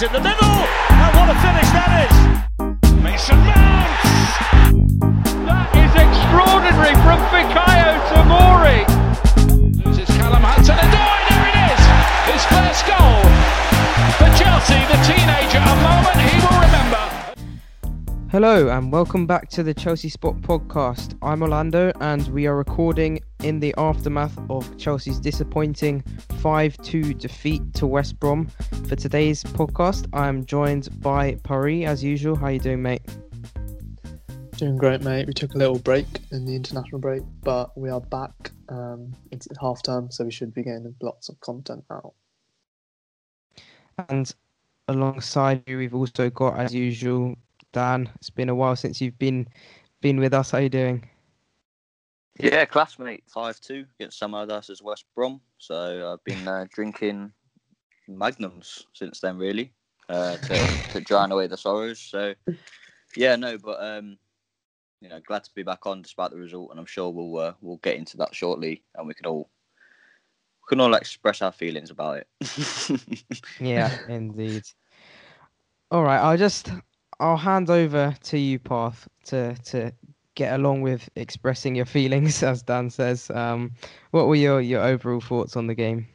in the middle, and what a finish that is! Hello and welcome back to the Chelsea Spot podcast. I'm Orlando and we are recording in the aftermath of Chelsea's disappointing 5-2 defeat to West Brom. For today's podcast, I'm joined by Paree as usual. How are you doing, mate? Doing great, mate. We took a little break in the international break, but we are back. Um, it's half term, so we should be getting lots of content out. And alongside you, we've also got, as usual, Dan. It's been a while since you've been been with us. How are you doing? Yeah, classmate, five two against some of us Allardyce's West Brom. So I've been uh, drinking magnums since then, really, uh, to to drown away the sorrows. So yeah, no, but um, you know, glad to be back on despite the result, and I'm sure we'll uh, we'll get into that shortly, and we can all we can all express our feelings about it. Yeah, indeed. All right, I'll just I'll hand over to you, Path, to to get along with expressing your feelings, as Dan says. Um, what were your your overall thoughts on the game?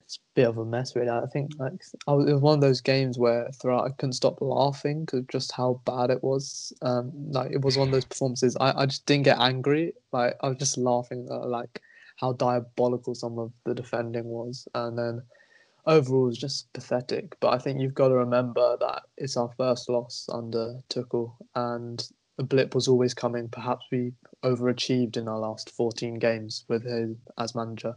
It's a bit of a mess, really. I think like I was, it was one of those games where throughout I couldn't stop laughing because just how bad it was. Um, like it was one of those performances. I, I just didn't get angry. Like I was just laughing at like how diabolical some of the defending was, and then overall was just pathetic. But I think you've got to remember that it's our first loss under Tuchel, and a blip was always coming. Perhaps we overachieved in our last 14 games with him as manager.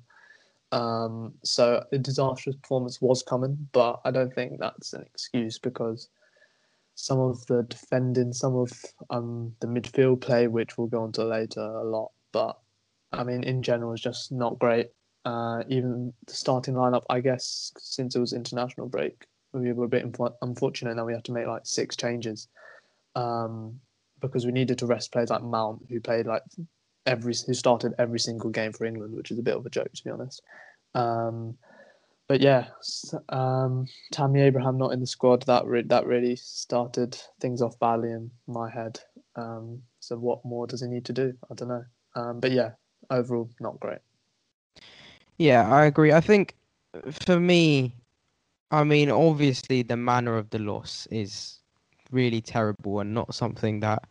Um, so a disastrous performance was coming, but I don't think that's an excuse because some of the defending, some of um, the midfield play, which we'll go on to later a lot, but I mean, in general, is just not great. Uh, even the starting lineup, I guess, since it was international break, we were a bit unf- unfortunate. Now we had to make like six changes um, because we needed to rest players like Mount, who played like every who started every single game for England, which is a bit of a joke to be honest. Um, but yeah, um, Tammy Abraham not in the squad that re- that really started things off badly in my head. Um, so what more does he need to do? I don't know. Um, but yeah, overall not great. Yeah, I agree. I think for me, I mean, obviously the manner of the loss is really terrible and not something that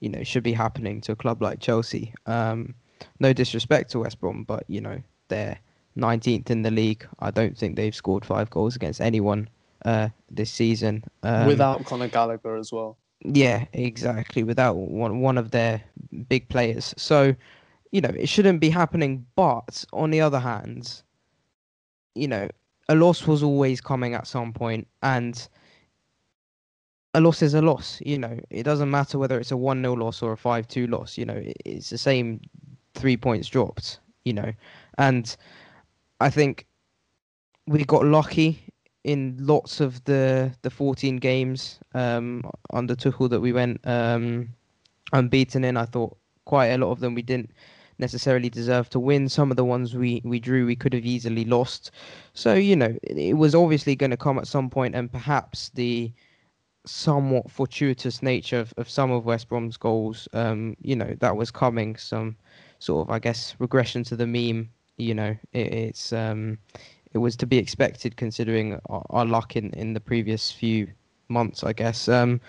you know should be happening to a club like Chelsea. Um, no disrespect to West Brom, but you know they're 19th in the league. I don't think they've scored five goals against anyone uh, this season. Um, Without Conor Gallagher as well. yeah, exactly. Without one one of their big players, so you know it shouldn't be happening. But on the other hand, you know a loss was always coming at some point, and a loss is a loss. You know it doesn't matter whether it's a one 0 loss or a five two loss. You know it's the same three points dropped. You know, and I think we got lucky in lots of the the 14 games um, under Tuchel that we went um, unbeaten in. I thought quite a lot of them we didn't necessarily deserve to win. Some of the ones we we drew we could have easily lost. So you know it, it was obviously going to come at some point, and perhaps the somewhat fortuitous nature of, of some of West Brom's goals, um, you know, that was coming. Some sort of I guess regression to the mean. You know, it, it's um, it was to be expected considering our, luck in, in the previous few months, I guess. Um,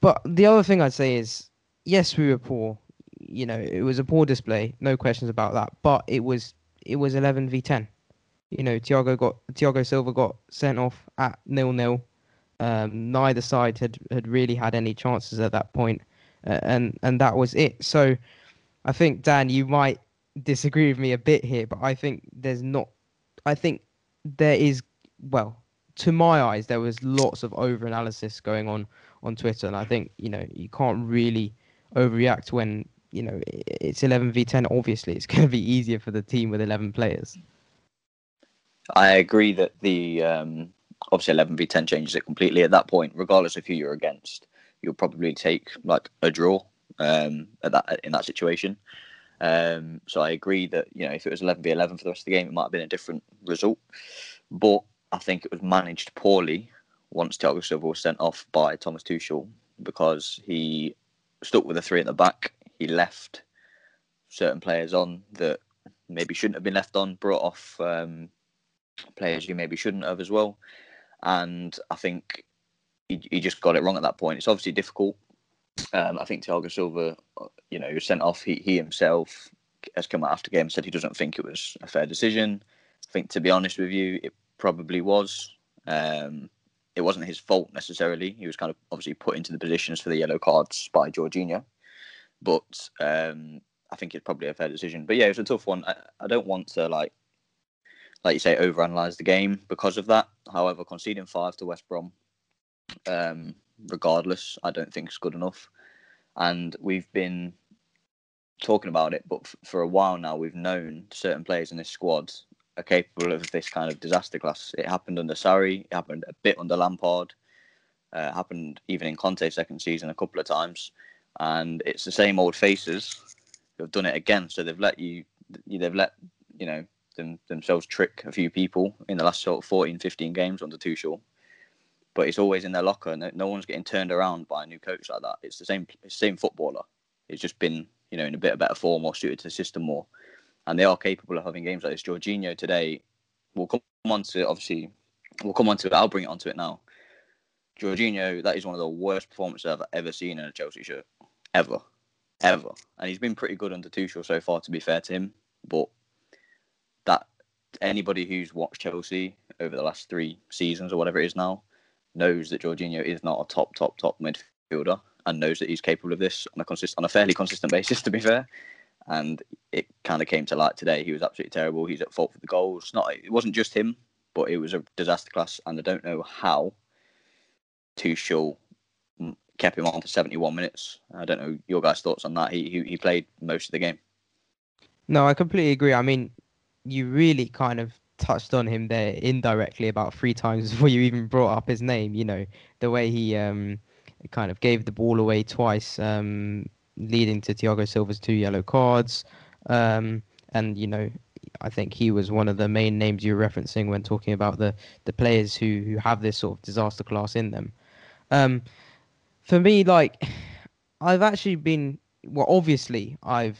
but the other thing I'd say is, yes, we were poor. You know, it was a poor display, no questions about that. But it was it was 11 v 10. You know, Thiago got Thiago Silva got sent off at nil nil. Um, neither side had, had really had any chances at that point, uh, and and that was it. So, I think Dan, you might disagree with me a bit here, but I think there's not I think there is, well, to my eyes, there was lots of over analysis going on on Twitter, and I think you know you can't really overreact when you know it's 11 v 10. Obviously, it's going to be easier for the team with 11 players. I agree that the um, obviously 11 v 10 changes it completely. At that point, regardless of who you're against, you'll probably take like a draw um, at that in that situation. Um, so I agree that you know if it was 11 v 11 for the rest of the game, it might have been a different result. But I think it was managed poorly once Thiago Silva was sent off by Thomas Tuchel because he stuck with the three at the back. He left certain players on that maybe shouldn't have been left on, brought off um, players who maybe shouldn't have as well. And I think he, he just got it wrong at that point. It's obviously difficult. Um, I think Thiago Silva, you know, he was sent off. He, he himself has come out after game and said he doesn't think it was a fair decision. I think, to be honest with you, it probably was. Um, it wasn't his fault necessarily. He was kind of obviously put into the positions for the yellow cards by Jorginho. But um, I think it's probably a fair decision. But yeah, it was a tough one. I, I don't want to like, like you say, overanalyze the game because of that. However, conceding five to West Brom, um, regardless, I don't think it's good enough. And we've been talking about it, but f- for a while now, we've known certain players in this squad are capable of this kind of disaster class. It happened under Sarri, it happened a bit under Lampard, uh, happened even in Conte's second season a couple of times, and it's the same old faces who have done it again. So they've let you, they've let you know them, themselves trick a few people in the last sort of 14, 15 games under Tuchel. But it's always in their locker. No, no one's getting turned around by a new coach like that. It's the same, same footballer. It's just been, you know, in a bit of better form or suited to the system more and they are capable of having games like this. Jorginho today, we'll come on to obviously, we'll come on to it. I'll bring it onto it now. Jorginho, that is one of the worst performances I've ever seen in a Chelsea shirt, ever, ever. And he's been pretty good under Tuchel so far, to be fair to him. But that anybody who's watched Chelsea over the last three seasons or whatever it is now knows that Jorginho is not a top, top, top midfielder and knows that he's capable of this on a consist on a fairly consistent basis. To be fair, and it kind of came to light today. He was absolutely terrible. He's at fault for the goals. Not it wasn't just him, but it was a disaster class, and I don't know how Tuchel kept him on for 71 minutes. I don't know your guys' thoughts on that. He he, he played most of the game. No, I completely agree. I mean, you really kind of touched on him there indirectly about three times before you even brought up his name. You know, the way he um, kind of gave the ball away twice um, leading to Thiago Silva's two yellow cards. Um, and you know, I think he was one of the main names you were referencing when talking about the the players who who have this sort of disaster class in them. For me, like I've actually been well, obviously I've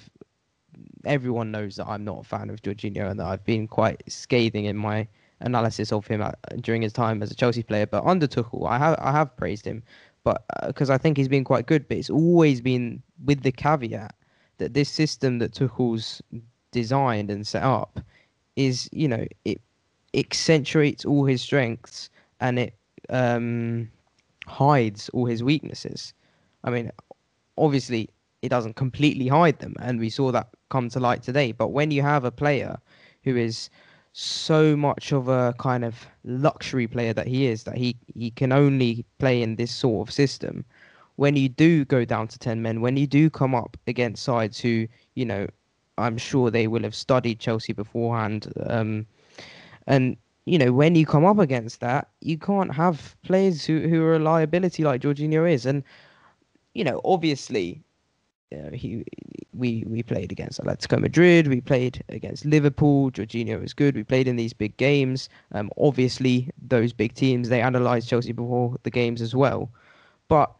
everyone knows that I'm not a fan of Jorginho and that I've been quite scathing in my analysis of him at, during his time as a Chelsea player. But under Tuchel, I have I have praised him but because uh, I think he's been quite good. But it's always been with the caveat that this system that Tuchel's designed and set up is, you know, it accentuates all his strengths and it um, hides all his weaknesses. I mean, obviously, it doesn't completely hide them, and we saw that come to light today. But when you have a player who is so much of a kind of luxury player that he is that he he can only play in this sort of system when you do go down to 10 men when you do come up against sides who you know i'm sure they will have studied chelsea beforehand um, and you know when you come up against that you can't have players who, who are a liability like Jorginho is and you know obviously uh, he we we played against Atletico Madrid, we played against Liverpool. Jorginho was good. We played in these big games. Um, obviously, those big teams they analysed Chelsea before the games as well, but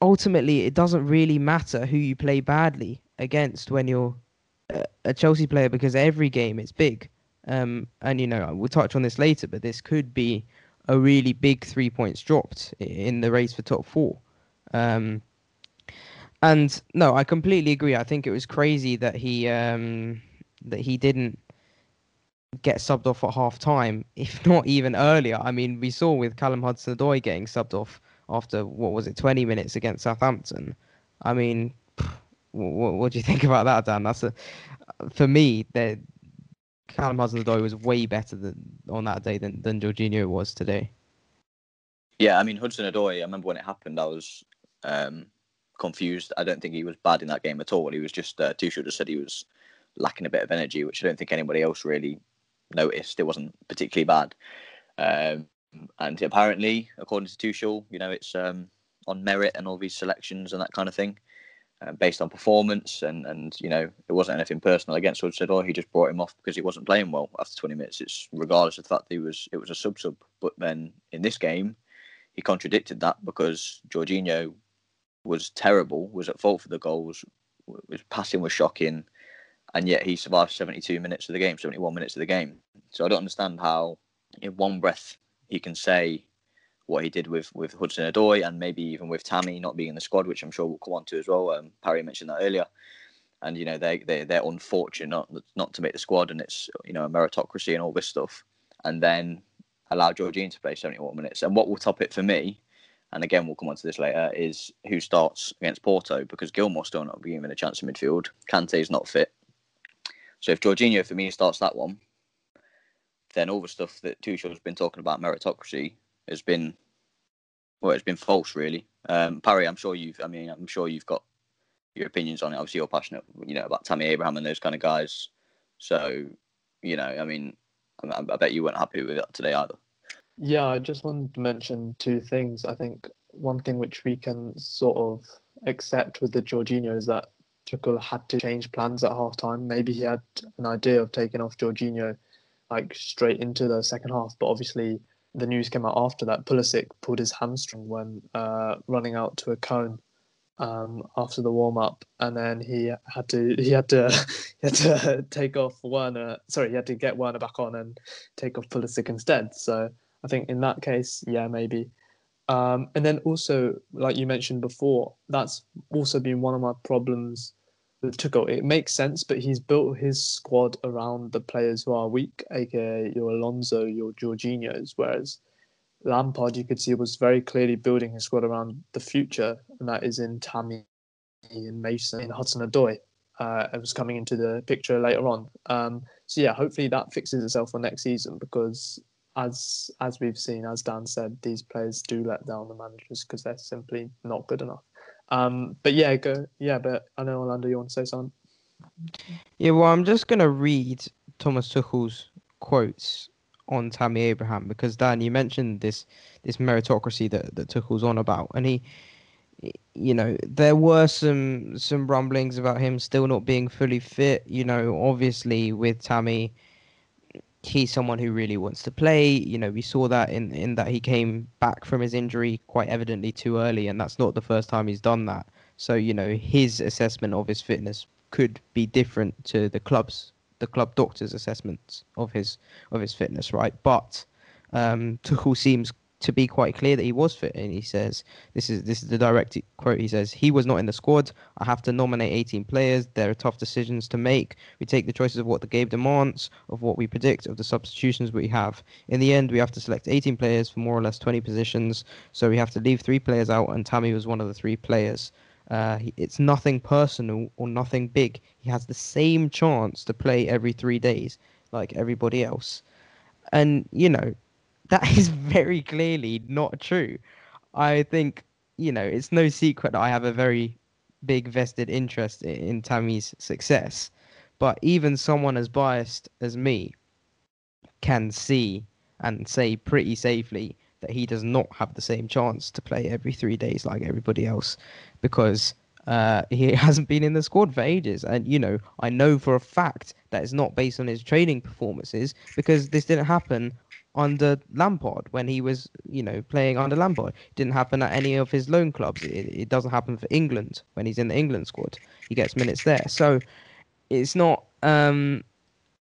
ultimately, it doesn't really matter who you play badly against when you're a, Chelsea player because every game is big. Um, and you know we'll touch on this later, but this could be a really big three points dropped in the race for top four. Um, and no, I completely agree. I think it was crazy that he um, that he didn't get subbed off at half time, if not even earlier. I mean, we saw with Callum Hudson-Odoi getting subbed off after what was it, 20 minutes against Southampton. I mean, what, what do you think about that, Dan? That's a for me. That Callum Hudson-Odoi was way better than on that day than than Jorginho was today. Yeah, I mean Hudson-Odoi. I remember when it happened. I was um, confused. I don't think he was bad in that game at all. He was just uh, Tuchel just said he was lacking a bit of energy, which I don't think anybody else really noticed. It wasn't particularly bad. Um, and apparently, according to Tuchel, you know, it's um, on merit and all these selections and that kind of thing. Uh, based on performance, and and you know it wasn't anything personal against Hudson Odoi. He just brought him off because he wasn't playing well after 20 minutes. It's regardless of the fact that he was it was a sub sub. But then in this game, he contradicted that because Jorginho was terrible, was at fault for the goals, his passing was shocking, and yet he survived 72 minutes of the game, 71 minutes of the game. So I don't understand how, in one breath, he can say what he did with with Hudson Odoi and maybe even with Tammy not being in the squad, which I'm sure we'll come on to as well. Um, Paree mentioned that earlier, and you know they they they're unfortunate not not to make the squad, and it's you know a meritocracy and all this stuff, and then allow Jorginho to play 71 minutes. And what will top it for me and again we'll come on to this later, is who starts against Porto because Gilmour's still not being given a chance in midfield. Kante's not fit. So if Jorginho for me starts that one, then all the stuff that Tuchel's been talking about meritocracy has been well, it's been false really. Um, Paree, I'm sure you've I mean I'm sure you've got your opinions on it. Obviously you're passionate, you know, about Tammy Abraham and those kind of guys. So, you know, I mean I, I bet you weren't happy with that today either. Yeah, I just wanted to mention two things. I think one thing which we can sort of accept with the Jorginho is that Tuchel had to change plans at half time. Maybe he had an idea of taking off Jorginho like straight into the second half, but obviously the news came out after that. Pulisic pulled his hamstring when uh, running out to a cone um, after the warm up, and then he had to he had to he had to take off Werner. Sorry, he had to get Werner back on and take off Pulisic instead. So I think in that case, yeah, maybe. Um, and then also, like you mentioned before, that's also been one of my problems with Tuchel. It makes sense, but he's built his squad around the players who are weak, aka your Alonso, your Jorginhos, whereas Lampard, you could see, was very clearly building his squad around the future, and that is in Tammy and Mason and Hudson Odoi. Uh, it was coming into the picture later on. Um, so yeah, hopefully that fixes itself for next season because as as we've seen, as Dan said, these players do let down the managers because they're simply not good enough. Um, but yeah, go yeah. But I know Orlando, you want to say something? Yeah, well, I'm just gonna read Thomas Tuchel's quotes on Tammy Abraham because Dan, you mentioned this this meritocracy that that Tuchel's on about, and he, you know, there were some some rumblings about him still not being fully fit. You know, obviously with Tammy he's someone who really wants to play. You know, we saw that in in that he came back from his injury quite evidently too early, and that's not the first time he's done that. So you know, his assessment of his fitness could be different to the club's the club doctor's assessments of his of his fitness, right? But um, Tuchel seems to be quite clear that he was fit, and he says this is this is the direct quote. He says he was not in the squad. I have to nominate 18 players. There are tough decisions to make. We take the choices of what the game demands, of what we predict, of the substitutions we have. In the end, we have to select 18 players for more or less 20 positions. So we have to leave three players out, and Tammy was one of the three players. Uh, it's nothing personal or nothing big. He has the same chance to play every three days like everybody else. And, you know, that is very clearly not true. I think, you know, it's no secret that I have a very big vested interest in, in Tammy's success. But even someone as biased as me can see and say pretty safely that he does not have the same chance to play every three days like everybody else because uh, he hasn't been in the squad for ages. And, you know, I know for a fact that it's not based on his training performances because this didn't happen under Lampard when he was, you know, playing under Lampard. It didn't happen at any of his loan clubs. It, it doesn't happen for England when he's in the England squad. He gets minutes there. So it's not, um,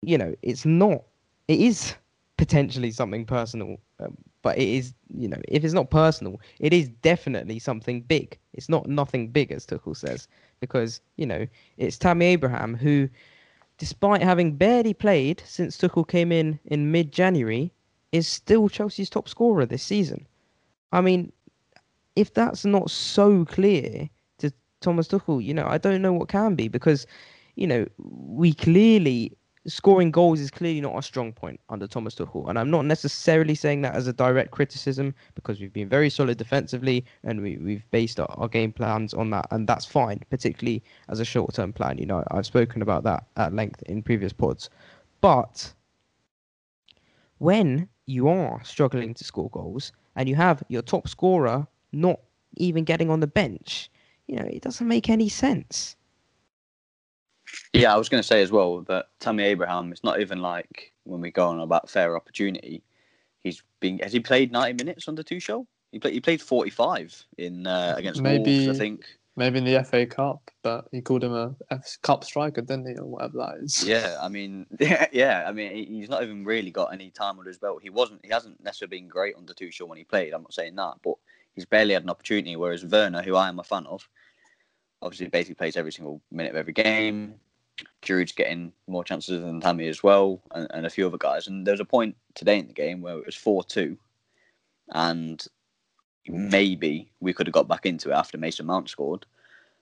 you know, it's not, it is potentially something personal, um, but it is, you know, if it's not personal, it is definitely something big. It's not nothing big, as Tuchel says, because, you know, it's Tammy Abraham who, despite having barely played since Tuchel came in in mid January, is still Chelsea's top scorer this season. I mean, if that's not so clear to Thomas Tuchel, you know, I don't know what can be because, you know, we clearly scoring goals is clearly not a strong point under Thomas Tuchel, and I'm not necessarily saying that as a direct criticism because we've been very solid defensively and we, we've based our, our game plans on that, and that's fine, particularly as a short-term plan. You know, I've spoken about that at length in previous pods, but when you are struggling to score goals and you have your top scorer not even getting on the bench, you know, it doesn't make any sense. Yeah, I was going to say as well that Tammy Abraham, it's not even like when we go on about fair opportunity. He's been has he played ninety minutes on the Tuchel? He played he played forty five in uh, against Maybe- Wolves, I think. Maybe in the FA Cup, but he called him a F- cup striker, didn't he, or whatever that is. Yeah, I mean, yeah, I mean, he's not even really got any time under his belt. He wasn't, he hasn't necessarily been great under Tuchel when he played. I'm not saying that, but he's barely had an opportunity. Whereas Werner, who I am a fan of, obviously basically plays every single minute of every game. Giroud's getting more chances than Tammy as well, and, and a few other guys. And there was a point today in the game where it was four two, and maybe we could have got back into it after Mason Mount scored.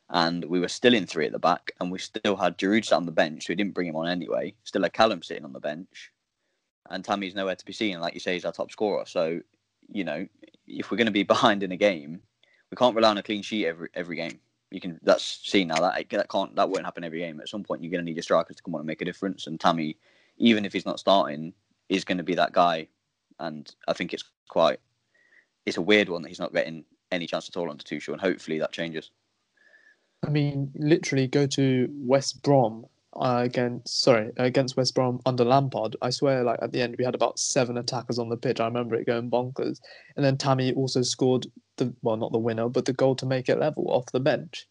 And we were still in three at the back, and we still had Giroud sat on the bench, so we didn't bring him on anyway. Still had Callum sitting on the bench, and Tammy's nowhere to be seen. Like you say, he's our top scorer. So, you know, if we're going to be behind in a game, we can't rely on a clean sheet every every game. You can that's seen now that that can't that won't happen every game. At some point, you're going to need your strikers to come on and make a difference. And Tammy, even if he's not starting, is going to be that guy. And I think it's quite it's a weird one that he's not getting any chance at all on Tuchel, and hopefully that changes. I mean, literally go to West Brom uh, against sorry against West Brom under Lampard. I swear, like at the end, we had about seven attackers on the pitch. I remember it going bonkers. And then Tammy also scored the well, not the winner, but the goal to make it level off the bench.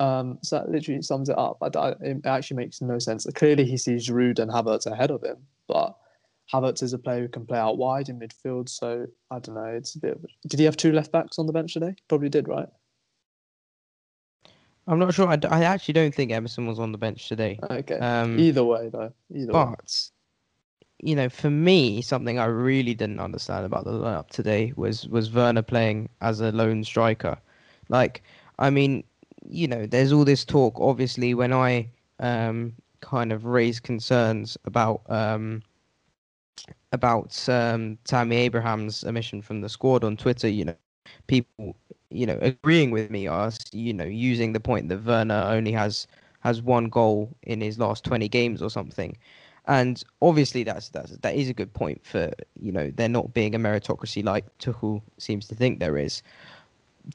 Um, so that literally sums it up. I, I, it actually makes no sense. Clearly, he sees Giroud and Havertz ahead of him, but Havertz is a player who can play out wide in midfield. So I don't know. It's a bit. Of, did he have two left backs on the bench today? Probably did, right? I'm not sure. I, d- I actually don't think Emerson was on the bench today. Okay. Um, Either way, though. Either way. But you know, for me, something I really didn't understand about the lineup today was was Werner playing as a lone striker. Like, I mean, you know, there's all this talk. Obviously, when I um, kind of raised concerns about um, about um, Tammy Abraham's omission from the squad on Twitter, you know, people, you know, agreeing with me are, you know, using the point that Werner only has has one goal in his last 20 games or something. And obviously, that's that's that is a good point for you know there not being a meritocracy like Tuchel seems to think there is.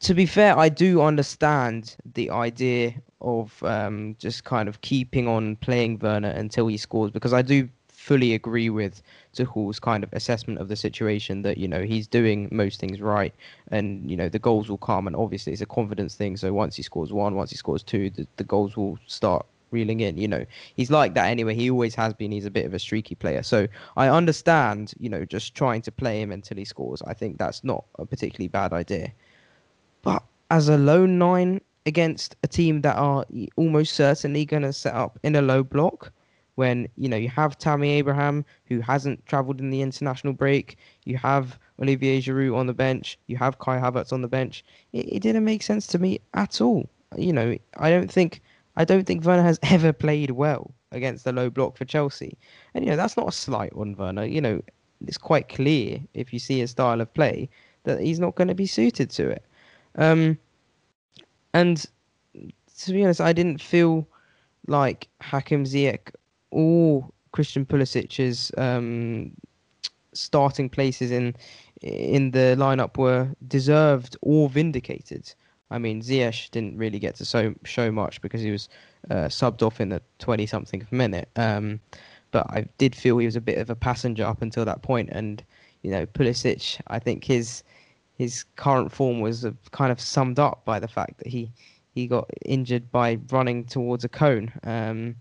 To be fair, I do understand the idea of um, just kind of keeping on playing Werner until he scores because I do fully agree with Tuchel's kind of assessment of the situation that you know he's doing most things right and you know the goals will come. And obviously it's a confidence thing. So once he scores one once he scores two the, the goals will start reeling in. You know he's like that anyway. He always has been. He's a bit of a streaky player. So i understand you know just trying to play him until he scores. I think that's not a particularly bad idea. But as a lone nine against a team that are almost certainly going to set up in a low block when you know you have Tammy Abraham who hasn't travelled in the international break, you have Olivier Giroud on the bench, you have Kai Havertz on the bench. It, it didn't make sense to me at all. You know, I don't think I don't think Werner has ever played well against the low block for Chelsea, and you know that's not a slight on Werner. You know, it's quite clear if you see his style of play that he's not going to be suited to it. Um, and to be honest, I didn't feel like Hakim Ziyech or Christian Pulisic's um, starting places in in the lineup were deserved or vindicated. I mean, Ziyech didn't really get to so, show much because he was uh, subbed off in the 20 something minute. Um, but I did feel he was a bit of a passenger up until that point. And, you know, Pulisic, I think his his current form was kind of summed up by the fact that he, he got injured by running towards a cone. Um,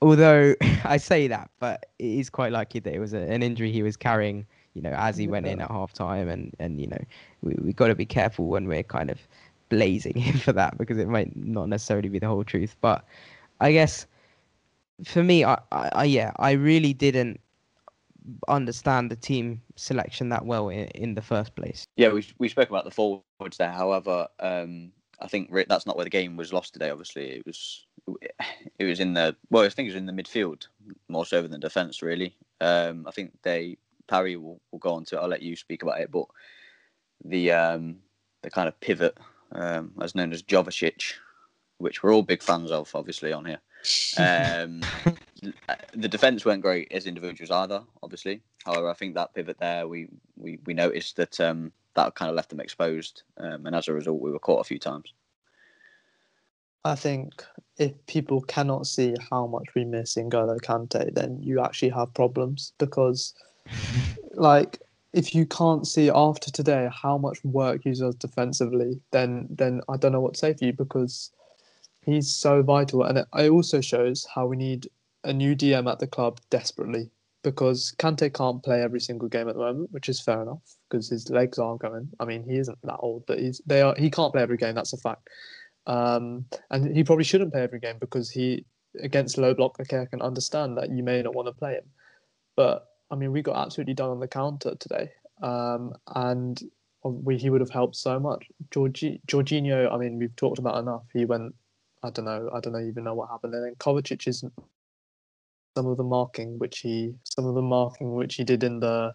although I say that, but it is quite likely that it was a, an injury he was carrying, you know, as he went in at half time. And, and you know, we, we got to be careful when we're kind of blazing him for that because it might not necessarily be the whole truth. But I guess for me, I, I, I yeah, I really didn't understand the team selection that well in, in the first place. Yeah, we we spoke about the forwards there. However, um, I think that's not where the game was lost today. Obviously, it was it was in the well, I think it was in the midfield more so than the defence. Really, um, I think they Paree will, will go on to. it. I'll let you speak about it, but the um, the kind of pivot um, as known as Jovicic, which we're all big fans of, obviously on here. Um, the defence weren't great as individuals either, obviously. However, I think that pivot there, we we, we noticed that um, that kind of left them exposed, um, and as a result, we were caught a few times. I think if people cannot see how much we miss N'Golo Kante, then you actually have problems because, like, if you can't see after today how much work he does defensively, then then I don't know what to say for you because he's so vital, and it, it also shows how we need a new DM at the club desperately because Kante can't play every single game at the moment, which is fair enough because his legs aren't going. I mean, he isn't that old, but he's they are. He can't play every game. That's a fact. Um, and he probably shouldn't play every game because he against low block. Okay, I can understand that you may not want to play him, but I mean, we got absolutely done on the counter today, um, and we he would have helped so much. Georgi, Jorginho, I mean, we've talked about enough. He went. I don't know. I don't know even know what happened. And then Kovacic is some of the marking which he some of the marking which he did in the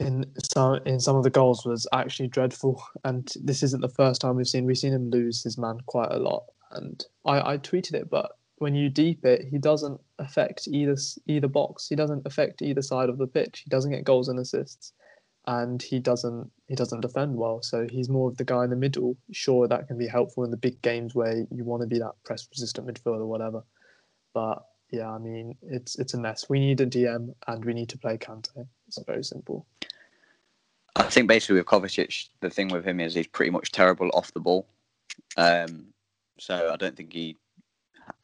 in some in some of the goals was actually dreadful and this isn't the first time we've seen we've seen him lose his man quite a lot and I, I tweeted it but when you deep it he doesn't affect either either box he doesn't affect either side of the pitch he doesn't get goals and assists and he doesn't he doesn't defend well so he's more of the guy in the middle sure that can be helpful in the big games where you want to be that press resistant midfielder whatever but yeah, I mean, it's it's a mess. We need a DM and we need to play Kante. It's very simple. I think basically with Kovacic, the thing with him is he's pretty much terrible off the ball. Um, so I don't think he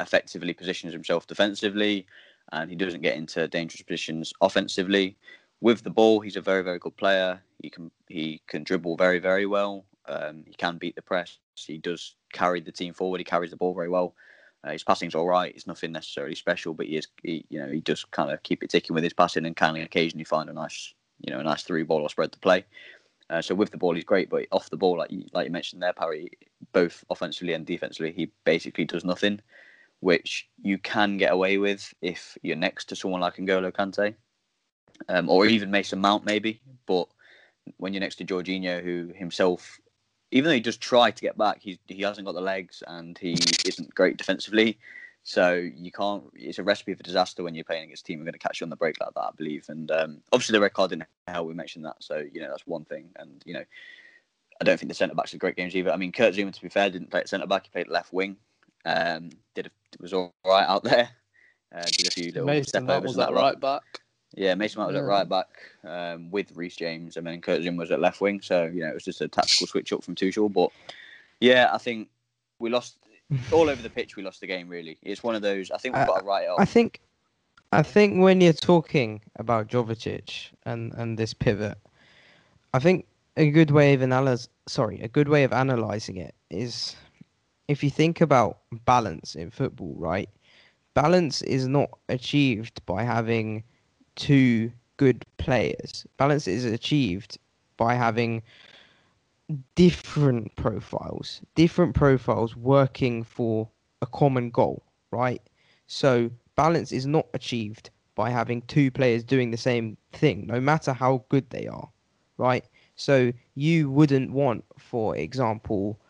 effectively positions himself defensively, and he doesn't get into dangerous positions offensively. With the ball, he's a very very good player. He can he can dribble very very well. Um, he can beat the press. He does carry the team forward. He carries the ball very well. Uh, his passing's all right. It's nothing necessarily special, but he is, he, you know, he does kind of keep it ticking with his passing and can occasionally find a nice, you know, a nice through ball or spread to play. Uh, so with the ball, he's great, but off the ball, like you, like you mentioned there, Paree, both offensively and defensively, he basically does nothing, which you can get away with if you're next to someone like N'Golo Kante, um, or even Mason Mount maybe. But when you're next to Jorginho, who himself even though he does try to get back, he he hasn't got the legs and he isn't great defensively. So you can't. It's a recipe for disaster when you're playing against a team. We're going to catch you on the break like that, I believe. And um, obviously the red card didn't help. We mentioned that, so you know that's one thing. And you know, I don't think the centre backs are great games either. I mean, Kurt Zouma, to be fair, didn't play at centre back. He played left wing. Um, did a, was all right out there. Uh, did a few little Mason step overs was that that right back. yeah, Mason Mount was Yeah. at right back um, with Reece James, and then Kurt Zouma was at left wing. So you know it was just a tactical switch up from Tuchel. But yeah, I think we lost all over the pitch. We lost the game. Really, it's one of those. I think we've got to write it off. I think, I think when you're talking about Jovicic and and this pivot, I think a good way of analyze, sorry, a good way of analyzing it is, if you think about balance in football, right? Balance is not achieved by having two good players. Balance is achieved by having different profiles, different profiles working for a common goal, right? So balance is not achieved by having two players doing the same thing, no matter how good they are, right? So you wouldn't want, for example,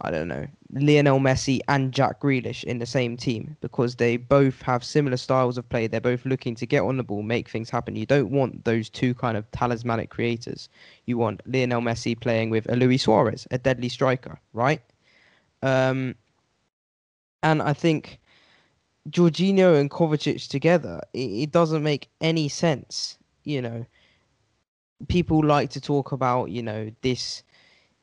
I don't know, Lionel Messi and Jack Grealish in the same team because they both have similar styles of play. They're both looking to get on the ball, make things happen. You don't want those two kind of talismanic creators. You want Lionel Messi playing with a Luis Suarez, a deadly striker, right? Um, and I think Jorginho and Kovacic together, it, it doesn't make any sense. You know, people like to talk about, you know, this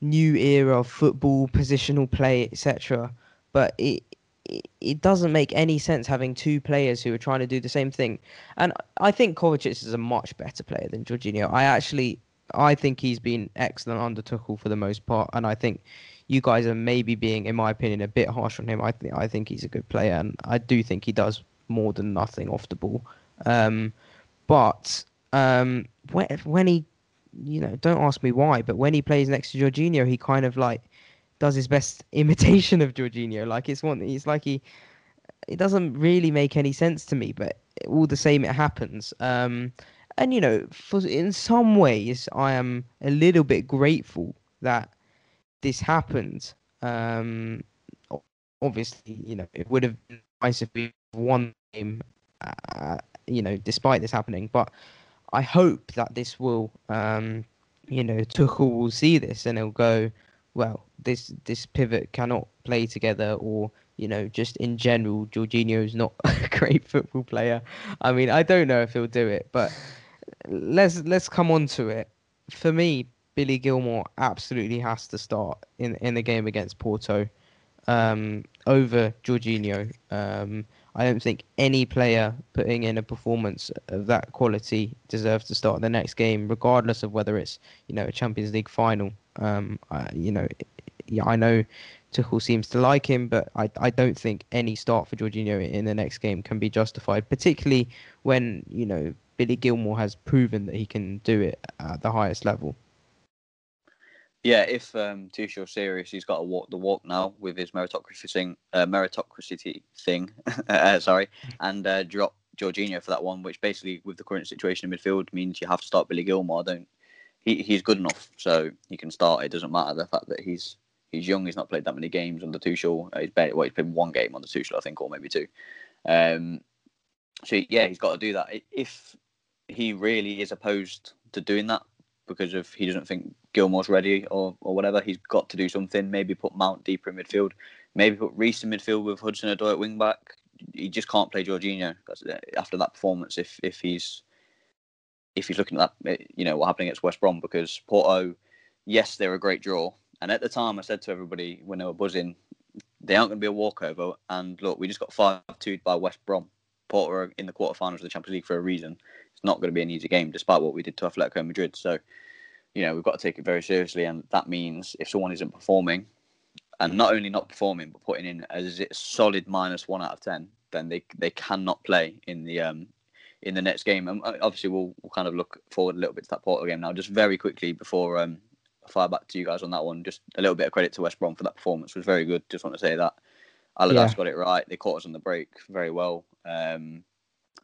new era of football, positional play, etc. But it, it it doesn't make any sense having two players who are trying to do the same thing. And I think Kovacic is a much better player than Jorginho. I actually I think he's been excellent under Tuchel for the most part, and I think you guys are maybe being, in my opinion, a bit harsh on him. I think I think he's a good player, and I do think he does more than nothing off the ball. Um, but um, when when he, you know, don't ask me why, but when he plays next to Jorginho, he kind of like does his best imitation of Jorginho. Like it's one, it's like he, it doesn't really make any sense to me, but all the same, it happens. Um, and you know, for in some ways, I am a little bit grateful that this happened. Um, obviously, you know, it would have been nice if we won game, uh, you know, despite this happening. But I hope that this will, um, you know, Tuchel will see this and he'll go, well, this this pivot cannot play together or you know just in general Jorginho's not a great football player. I mean, I don't know if he'll do it, but let's let's come on to it. For me, Billy Gilmour absolutely has to start in in the game against Porto um, over Jorginho. Um, I don't think any player putting in a performance of that quality deserves to start the next game, regardless of whether it's you know a Champions League final. Um, I, you know, I know Tuchel seems to like him, but I I don't think any start for Jorginho in the next game can be justified, particularly when you know Billy Gilmour has proven that he can do it at the highest level. Yeah, if um, Tuchel's serious, he's got to walk the walk now with his meritocracy thing, uh, meritocracy thing. uh, sorry, and uh, drop Jorginho for that one, which basically, with the current situation in midfield, means you have to start Billy Gilmour. Don't he? He's good enough, so he can start. It doesn't matter the fact that he's he's young. He's not played that many games under Tuchel. Uh, he's played, well, he's played one game under Tuchel, I think, or maybe two. Um, so yeah, he's got to do that. If he really is opposed to doing that because of he doesn't think Gilmour's ready or, or whatever. He's got to do something. Maybe put Mount deeper in midfield. Maybe put Reece in midfield with Hudson Odoi at wing back. He just can't play Jorginho uh, after that performance. If if he's if he's looking at that, eh, you know what happened against West Brom because Porto, yes, they're a great draw. And at the time, I said to everybody when they were buzzing, they aren't going to be a walkover. And look, we just got five two by West Brom. Porto are in the quarterfinals of the Champions League for a reason. It's not going to be an easy game, despite what we did to Atletico Madrid. So you know, we've got to take it very seriously. And that means if someone isn't performing, and not only not performing, but putting in as it a solid minus one out of 10, then they they cannot play in the um, in the next game. And uh, obviously, we'll, we'll kind of look forward a little bit to that Porto game now. Just very quickly before um, I fire back to you guys on that one, just a little bit of credit to West Brom for that performance. It was very good. Just want to say that. Allardyce yeah. got it right. They caught us on the break very well. Um,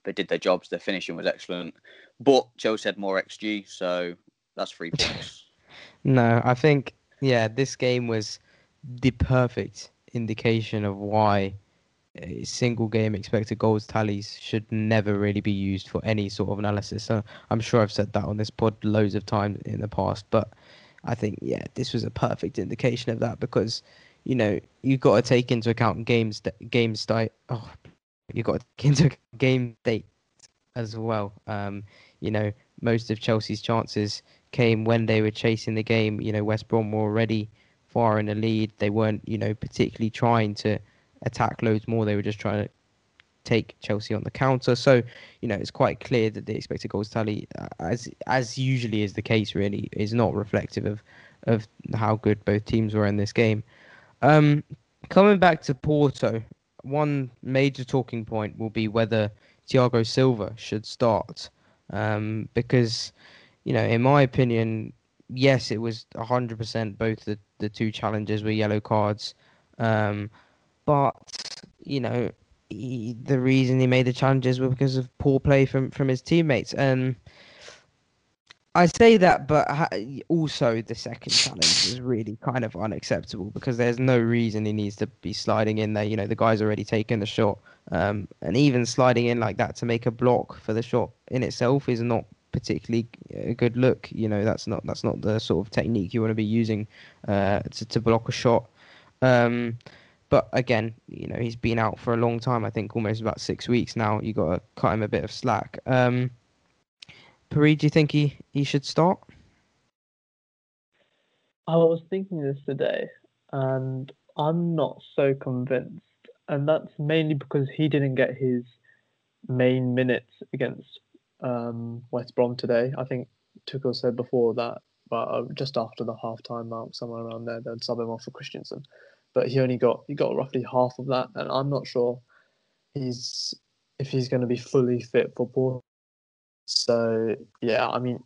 they did their jobs. Their finishing was excellent. But Joe said more XG, so that's three points. no, I think yeah, this game was the perfect indication of why single game expected goals tallies should never really be used for any sort of analysis. So I'm sure I've said that on this pod loads of times in the past, but I think yeah, this was a perfect indication of that because you know you've got to take into account games games state. Oh, you've got to take into game state as well. Um, you know most of Chelsea's chances came when they were chasing the game. You know, West Brom were already far in the lead. They weren't, you know, particularly trying to attack loads more. They were just trying to take Chelsea on the counter. So, you know, it's quite clear that the expected goals tally, uh, as as usually is the case, really is not reflective of of how good both teams were in this game. Um, coming back to Porto, one major talking point will be whether Thiago Silva should start, um, because you know, in my opinion, yes, it was 100% both the, the two challenges were yellow cards. Um, but, you know, he, the reason he made the challenges were because of poor play from, from his teammates. And I say that, but also the second challenge is really kind of unacceptable because there's no reason he needs to be sliding in there. You know, the guy's already taken the shot. Um, and even sliding in like that to make a block for the shot in itself is not particularly a good look. You know, that's not that's not the sort of technique you want to be using uh, to to block a shot. Um, but again, you know, he's been out for a long time. I think almost about six weeks now. You got to cut him a bit of slack. Um, do you think he, he should start? I was thinking this today, and I'm not so convinced. And that's mainly because he didn't get his main minutes against um, West Brom today. I think Tuchel said before that, but uh, just after the half time mark, somewhere around there, they'd sub him off for Christensen. But he only got he got roughly half of that, and I'm not sure he's if he's going to be fully fit for Porto. So yeah, I mean,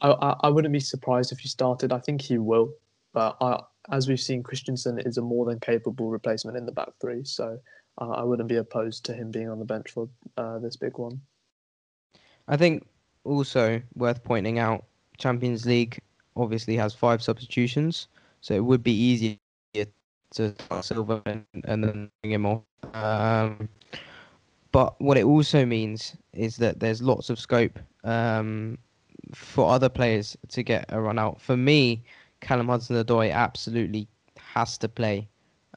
I, I, I wouldn't be surprised if he started. I think he will, but I, as we've seen, Christensen is a more than capable replacement in the back three. So I wouldn't be opposed to him being on the bench for uh, this big one. I think also worth pointing out, Champions League obviously has five substitutions, so it would be easier to start Silva and, and then bring him off. Um, but what it also means is that there's lots of scope um, for other players to get a run out. For me, Callum Hudson-Odoi absolutely has to play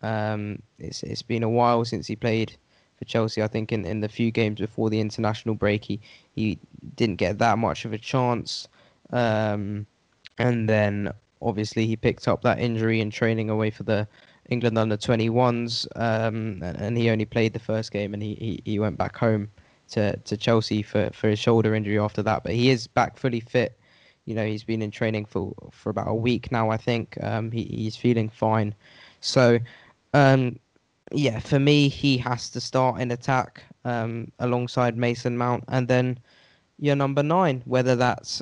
Um, it's it's been a while since he played for Chelsea. I think in, in the few games before the international break, he, he didn't get that much of a chance. Um, and then obviously he picked up that injury in training away for the England under 21s, um, and, and, he only played the first game, and he, he, he went back home to, to Chelsea for, for his shoulder injury after that. But he is back fully fit. You know, he's been in training for, for about a week now, I think. Um, he, he's feeling fine. So, um, yeah, for me, he has to start in attack um, alongside Mason Mount, and then your number nine, whether that's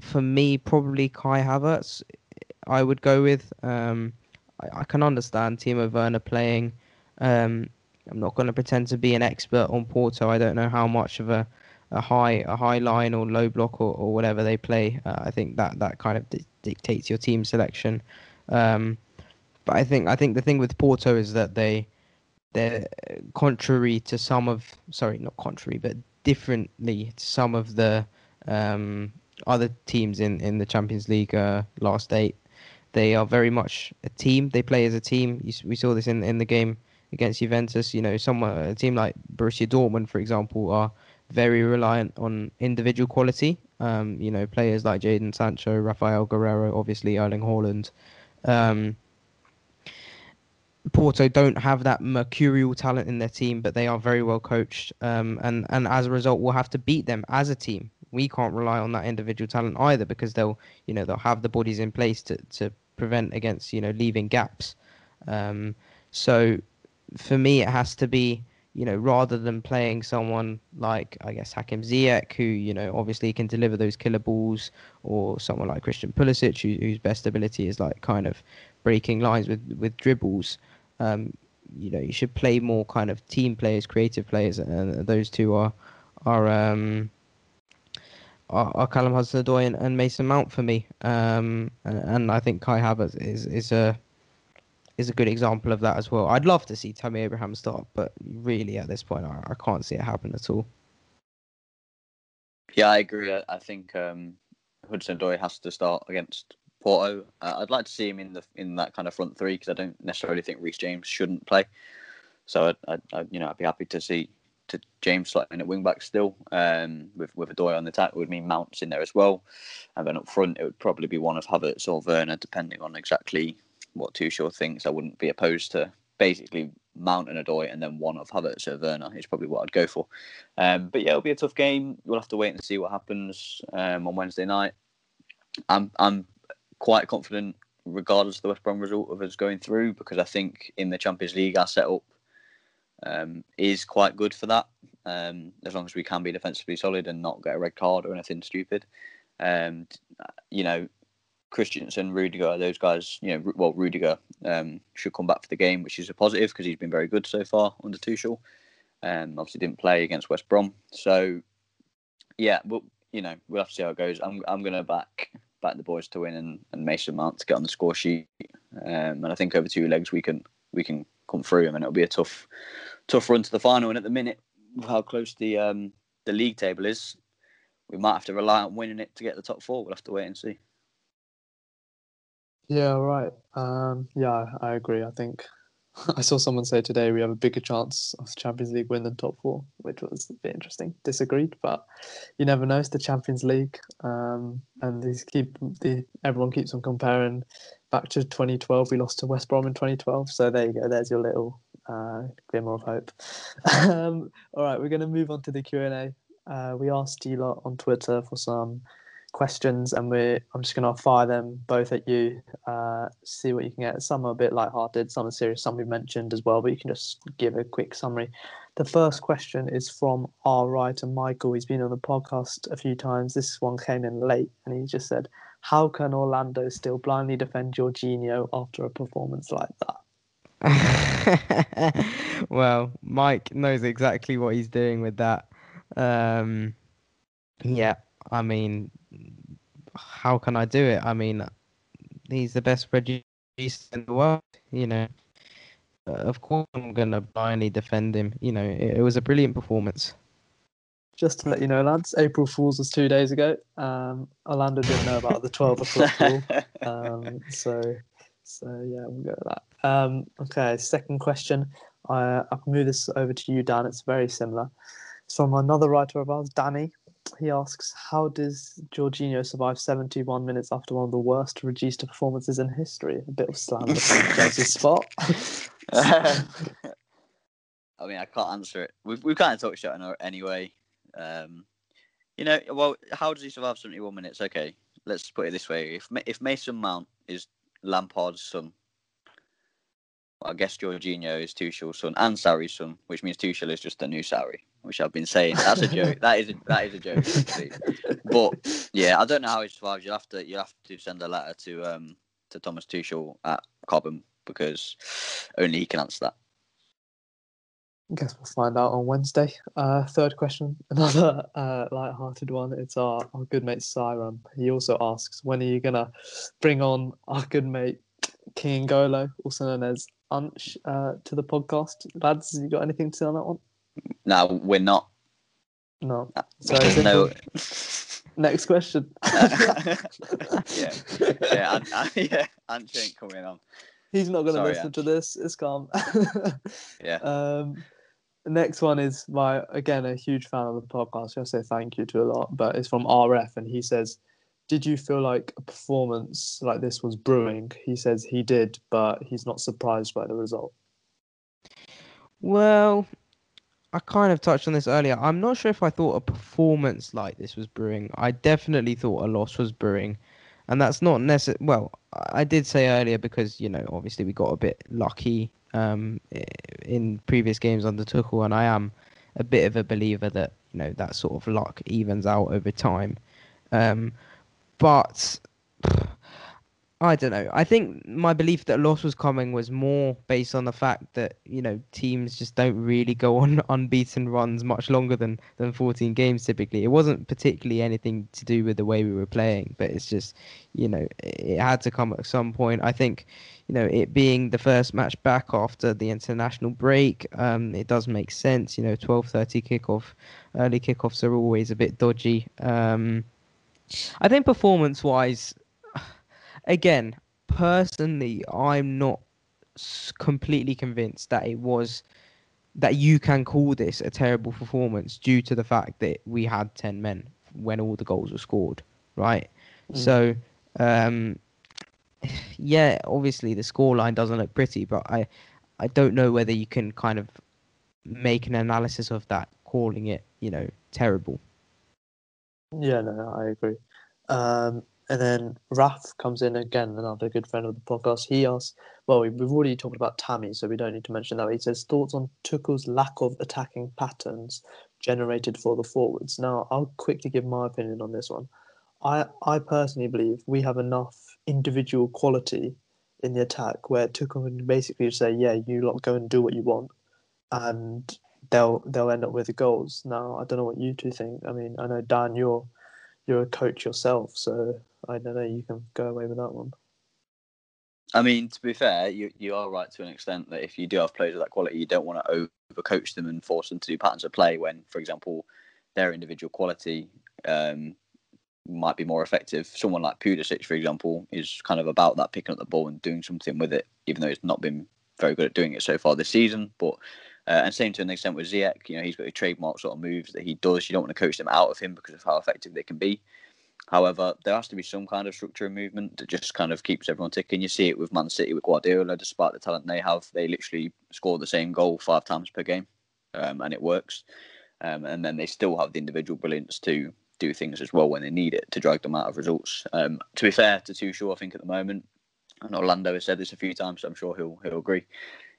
for me probably Kai Havertz, I would go with. Um, I, I, can understand Timo Werner playing. Um, I'm not going to pretend to be an expert on Porto. I don't know how much of a, a high a high line or low block or, or whatever they play. Uh, I think that that kind of di- dictates your team selection. Um, but I think I think the thing with Porto is that they they're contrary to some of sorry not contrary but differently to some of the um, other teams in in the Champions League uh, last eight. They are very much a team. They play as a team. You, we saw this in in the game against Juventus. You know, some a team like Borussia Dortmund, for example, are very reliant on individual quality. Um, you know, players like Jadon Sancho, Raphaël Guerreiro, obviously Erling Haaland. Um, Porto don't have that mercurial talent in their team, but they are very well coached, um, and and as a result, we'll have to beat them as a team. We can't rely on that individual talent either because they'll you know they'll have the bodies in place to to prevent against you know leaving gaps. Um, so for me, it has to be you know rather than playing someone like I guess Hakim Ziyech, who you know obviously can deliver those killer balls, or someone like Christian Pulisic, who, whose best ability is like kind of breaking lines with with dribbles. Um, you know, you should play more kind of team players, creative players, and those two are are um, are, are Callum Hudson-Odoi and, and, Mason Mount for me. Um, and, and, I think Kai Havertz is is a is a good example of that as well. I'd love to see Tammy Abraham start, but really at this point, I, I can't see it happen at all. Yeah, I agree. I, I think um, Hudson-Odoi has to start against Porto. Uh, I'd like to see him in the in that kind of front three because I don't necessarily think Reece James shouldn't play. So I'd, I'd, I'd, you know I'd be happy to see to James slotting at wing back still um, with with Odoi on the attack. It would mean Mounts in there as well, and then up front it would probably be one of Havertz or Werner depending on exactly what Tuchel thinks. I wouldn't be opposed to basically Mount and Odoi and then one of Havertz or Werner is probably what I'd go for. Um, but yeah, it'll be a tough game. We'll have to wait and see what happens um, on Wednesday night. I'm I'm quite confident, regardless of the West Brom result, of us going through because I think in the Champions League our setup um, is quite good for that. Um, as long as we can be defensively solid and not get a red card or anything stupid. Um, you know, Christensen, Rudiger, those guys, you know, well, Rudiger um, should come back for the game, which is a positive because he's been very good so far under Tuchel. Um, obviously didn't play against West Brom, so yeah, well, you know, we'll have to see how it goes. I'm I'm going to back back the boys to win and, and Mason Mount to get on the score sheet. Um, and I think over two legs we can we can come through them, and it'll be a tough tough run to the final. And at the minute, how close the um, the league table is, we might have to rely on winning it to get the top four. We'll have to wait and see. Yeah, right. Um, yeah, I agree. I think I saw someone say today we have a bigger chance of the Champions League win than top four, which was a bit interesting. Disagreed, but you never know. It's the Champions League, um, and these keep the everyone keeps on comparing back to 2012. We lost to West Brom in 2012, so there you go. There's your little uh, glimmer of hope. um, all right, we're going to move on to the Q and A. Uh, we asked you lot on Twitter for some questions, and we're I'm just going to fire them both at you. Uh, see what you can get. Some are a bit light-hearted, some are serious, some we've mentioned as well, but you can just give a quick summary. The first question is from our writer Michael. He's been on the podcast a few times. This one came in late, and he just said, "How can Orlando still blindly defend Jorginho after a performance like that?" well, Mike knows exactly what he's doing with that. Um, yeah, I mean, how can I do it? I mean, he's the best producer in the world. You know, uh, of course I'm gonna blindly defend him. You know, it, it, was a brilliant performance. Just to let you know, lads, April Fools was two days ago. Um, Orlando didn't know about the twelve o'clock rule, um, so So yeah, we'll go with that. Um, okay, second question. I I can move this over to you, Dan. It's very similar. It's from another writer of ours, Danny. He asks, "How does Jorginho survive 71 minutes after one of the worst Regista performances in history?" A bit of slander from Chelsea's spot. I mean, I can't answer it. We've we've kind of touched on it anyway. Um, you know, well, how does he survive 71 minutes? Okay, let's put it this way: if if Mason Mount is Lampard's son, I guess Jorginho is Tuchel's son and Sarri's son, which means Tuchel is just a new Sarri, which I've been saying. That's a joke. that is a, that is a joke. but yeah, I don't know how he survives. You'll have to you will have to send a letter to um to Thomas Tuchel at Cobham because only he can answer that. I guess we'll find out on Wednesday. Uh, third question, another uh, light-hearted one. It's our, our good mate Siram. He also asks, when are you gonna bring on our good mate King Golo, also known as Unch, uh, to the podcast? Lads, you got anything to say on that one? No, we're not. No. So There's no. next question. yeah, yeah, and, and, yeah. Ant ain't coming on. He's not going to listen Ange. to this. It's calm. Yeah. Um, the next one is my again a huge fan of the podcast. I say thank you to a lot, but it's from RF, and he says, "Did you feel like a performance like this was brewing?" He says he did, but he's not surprised by the result. Well, I kind of touched on this earlier. I'm not sure if I thought a performance like this was brewing. I definitely thought a loss was brewing. And that's not necessary. Well, I did say earlier because, you know, obviously we got a bit lucky um, in previous games under Tuchel, and I am a bit of a believer that, you know, that sort of luck evens out over time. Um, but I don't know. I think my belief that a loss was coming was more based on the fact that you know teams just don't really go on unbeaten runs much longer than than 14 games typically. It wasn't particularly anything to do with the way we were playing, but it's just you know it had to come at some point. I think you know it being the first match back after the international break, um, it does make sense. You know, 12:30 kickoff, early kickoffs are always a bit dodgy. Um, I think performance-wise again, personally, I'm not completely convinced that it was that you can call this a terrible performance due to the fact that we had 10 men when all the goals were scored, right? So, um, yeah, obviously the scoreline doesn't look pretty, but I, I don't know whether you can kind of make an analysis of that, calling it, you know, terrible. Yeah, no, I agree. Um, and then Raf comes in again, another good friend of the podcast. He asks, well, we- we've already talked about Tammy, so we don't need to mention that. He says, thoughts on Tuchel's lack of attacking patterns generated for the forwards. Now, I'll quickly give my opinion on this one. I, I personally believe we have enough individual quality in the attack where Tuchel can basically say, yeah, you lot go and do what you want, and they'll they'll end up with the goals. Now, I don't know what you two think. I mean, I know Dan, you're you're a coach yourself, so I don't know. You can go away with that one. I mean, to be fair, you you are right to an extent that if you do have players of that quality, you don't want to overcoach them and force them to do patterns of play when, for example, their individual quality um, might be more effective. Someone like Pulisic, for example, is kind of about that picking up the ball and doing something with it, even though he's not been very good at doing it so far this season. But uh, and same to an extent with Ziyech, you know, he's got a trademark sort of moves that he does. You don't want to coach them out of him because of how effective they can be. However, there has to be some kind of structure and movement that just kind of keeps everyone ticking. You see it with Man City with Guardiola, despite the talent they have, they literally score the same goal five times per game, um, and it works. Um, and then they still have the individual brilliance to do things as well when they need it to drag them out of results. Um, to be fair to Tuchel, I think at the moment, and Orlando has said this a few times, so I'm sure he'll he'll agree,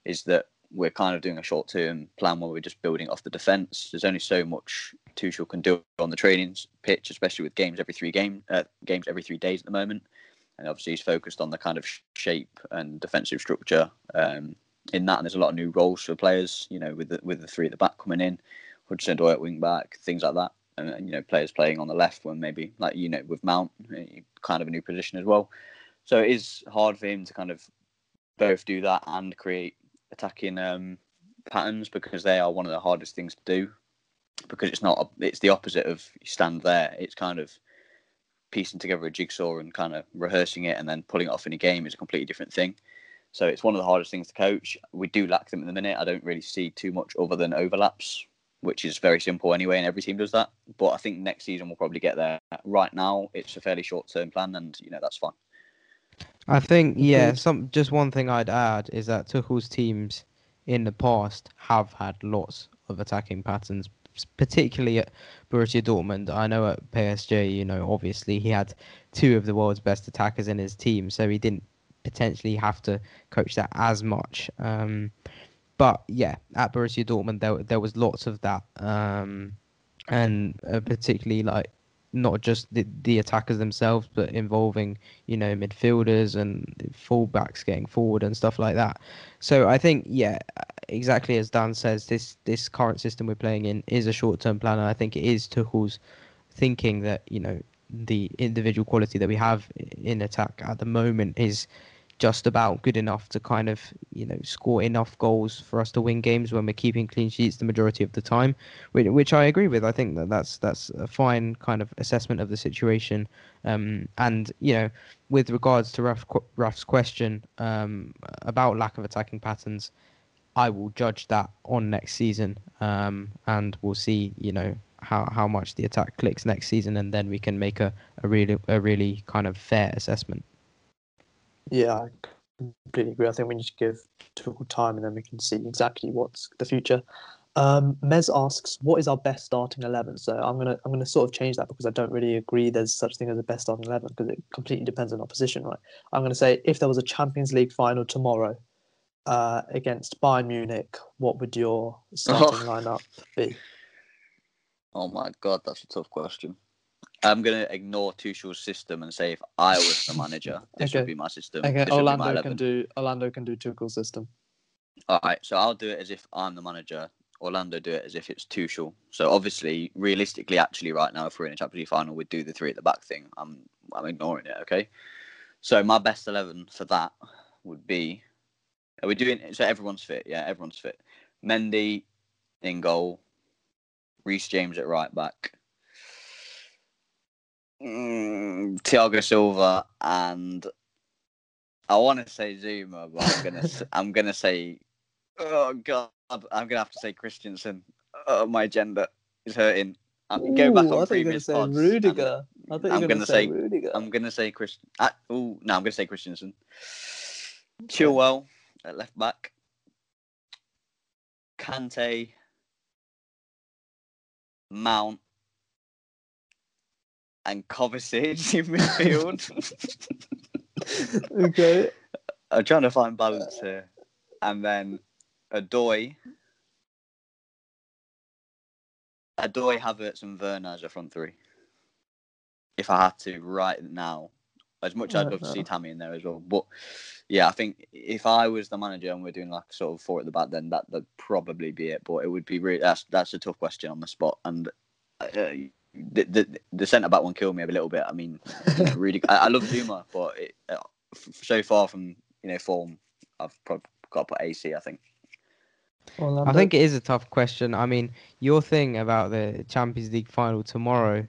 is that we're kind of doing a short term plan where we're just building off the defence. There's only so much Tuchel can do on the training pitch, especially with games every three game uh, games every three days at the moment. And obviously he's focused on the kind of shape and defensive structure um, in that. And there's a lot of new roles for players, you know, with the, with the three at the back coming in, Hudson Odoi at wing back, things like that. And, and, you know, players playing on the left when maybe like you know with Mount, eh, kind of a new position as well. So it is hard for him to kind of both do that and create attacking um, patterns because they are one of the hardest things to do because it's not it's the opposite of you stand there it's kind of piecing together a jigsaw and kind of rehearsing it and then pulling it off in a game is a completely different thing. So it's one of the hardest things to coach. We do lack them at the minute. I don't really see too much other than overlaps, which is very simple anyway, and every team does that. But I think next season we'll probably get there. Right now, it's a fairly short term plan, and you know that's fine. I think yeah. Some just one thing I'd add is that Tuchel's teams in the past have had lots of attacking patterns, particularly at Borussia Dortmund. I know at PSG, you know, obviously he had two of the world's best attackers in his team, so he didn't potentially have to coach that as much. Um, but yeah, at Borussia Dortmund, there there was lots of that, um, and uh, particularly like not just the, the attackers themselves, but involving you know midfielders and fullbacks getting forward and stuff like that. So I think yeah, exactly as Dan says, this this current system we're playing in is a short term plan, and I think it is Tuchel's thinking that you know the individual quality that we have in attack at the moment is just about good enough to kind of you know score enough goals for us to win games when we're keeping clean sheets the majority of the time, which, which I agree with. I think that that's that's a fine kind of assessment of the situation. Um, and you know, with regards to Ruff, Ruff's question um, about lack of attacking patterns, I will judge that on next season, um, and we'll see. You know how how much the attack clicks next season, and then we can make a, a really a really kind of fair assessment. Yeah, I completely agree. I think we need to give Tuchel time, and then we can see exactly what's the future. Um, Mez asks, "What is our best starting 11? So I'm gonna I'm gonna sort of change that because I don't really agree there's such thing as a best starting eleven because it completely depends on opposition, right? I'm gonna say if there was a Champions League final tomorrow uh, against Bayern Munich, what would your starting lineup be? Oh my god, that's a tough question. I'm gonna ignore Tuchel's system and say if I was the manager, this Okay. would be my system. Okay, This would be my Orlando can do Orlando can do Tuchel's system. All right, so I'll do it as if I'm the manager. Orlando do it as if it's Tuchel. So obviously, realistically, actually, right now, if we're in a Champions League final, we'd do the three at the back thing. I'm I'm ignoring it. Okay. So my best eleven for that would be. Are we doing? So everyone's fit. Yeah, everyone's fit. Mendy in goal. Reece James at right back. Mm, Thiago Silva and I want to say Zouma, but I'm gonna I'm gonna say oh god, I'm gonna have to say Christensen. Oh, my agenda is hurting. Um, go back on I thought you were going to previous say pods. Rudiger. I thought you were I'm going gonna say say- Rudiger. I'm gonna say Christian. Uh, oh no, I'm gonna say Christensen. Chilwell at left back. Kante. Mount. And Kovacic in midfield. okay. I'm trying to find balance here. And then Odoi. Odoi, Havertz, and Werner as a front three. If I had to right now, as much as I'd love to see Uh-huh. Tammy in there as well. But yeah, I think if I was the manager and we're doing like sort of four at the back, then that would probably be it. But it would be really that's that's a tough question on the spot. And uh, the the, the centre back one killed me a little bit. I mean, you know, really, I, I love Zouma, but it, uh, f- so far from you know form, I've probably got to put AC. I think. Orlando. I think it is a tough question. I mean, your thing about the Champions League final tomorrow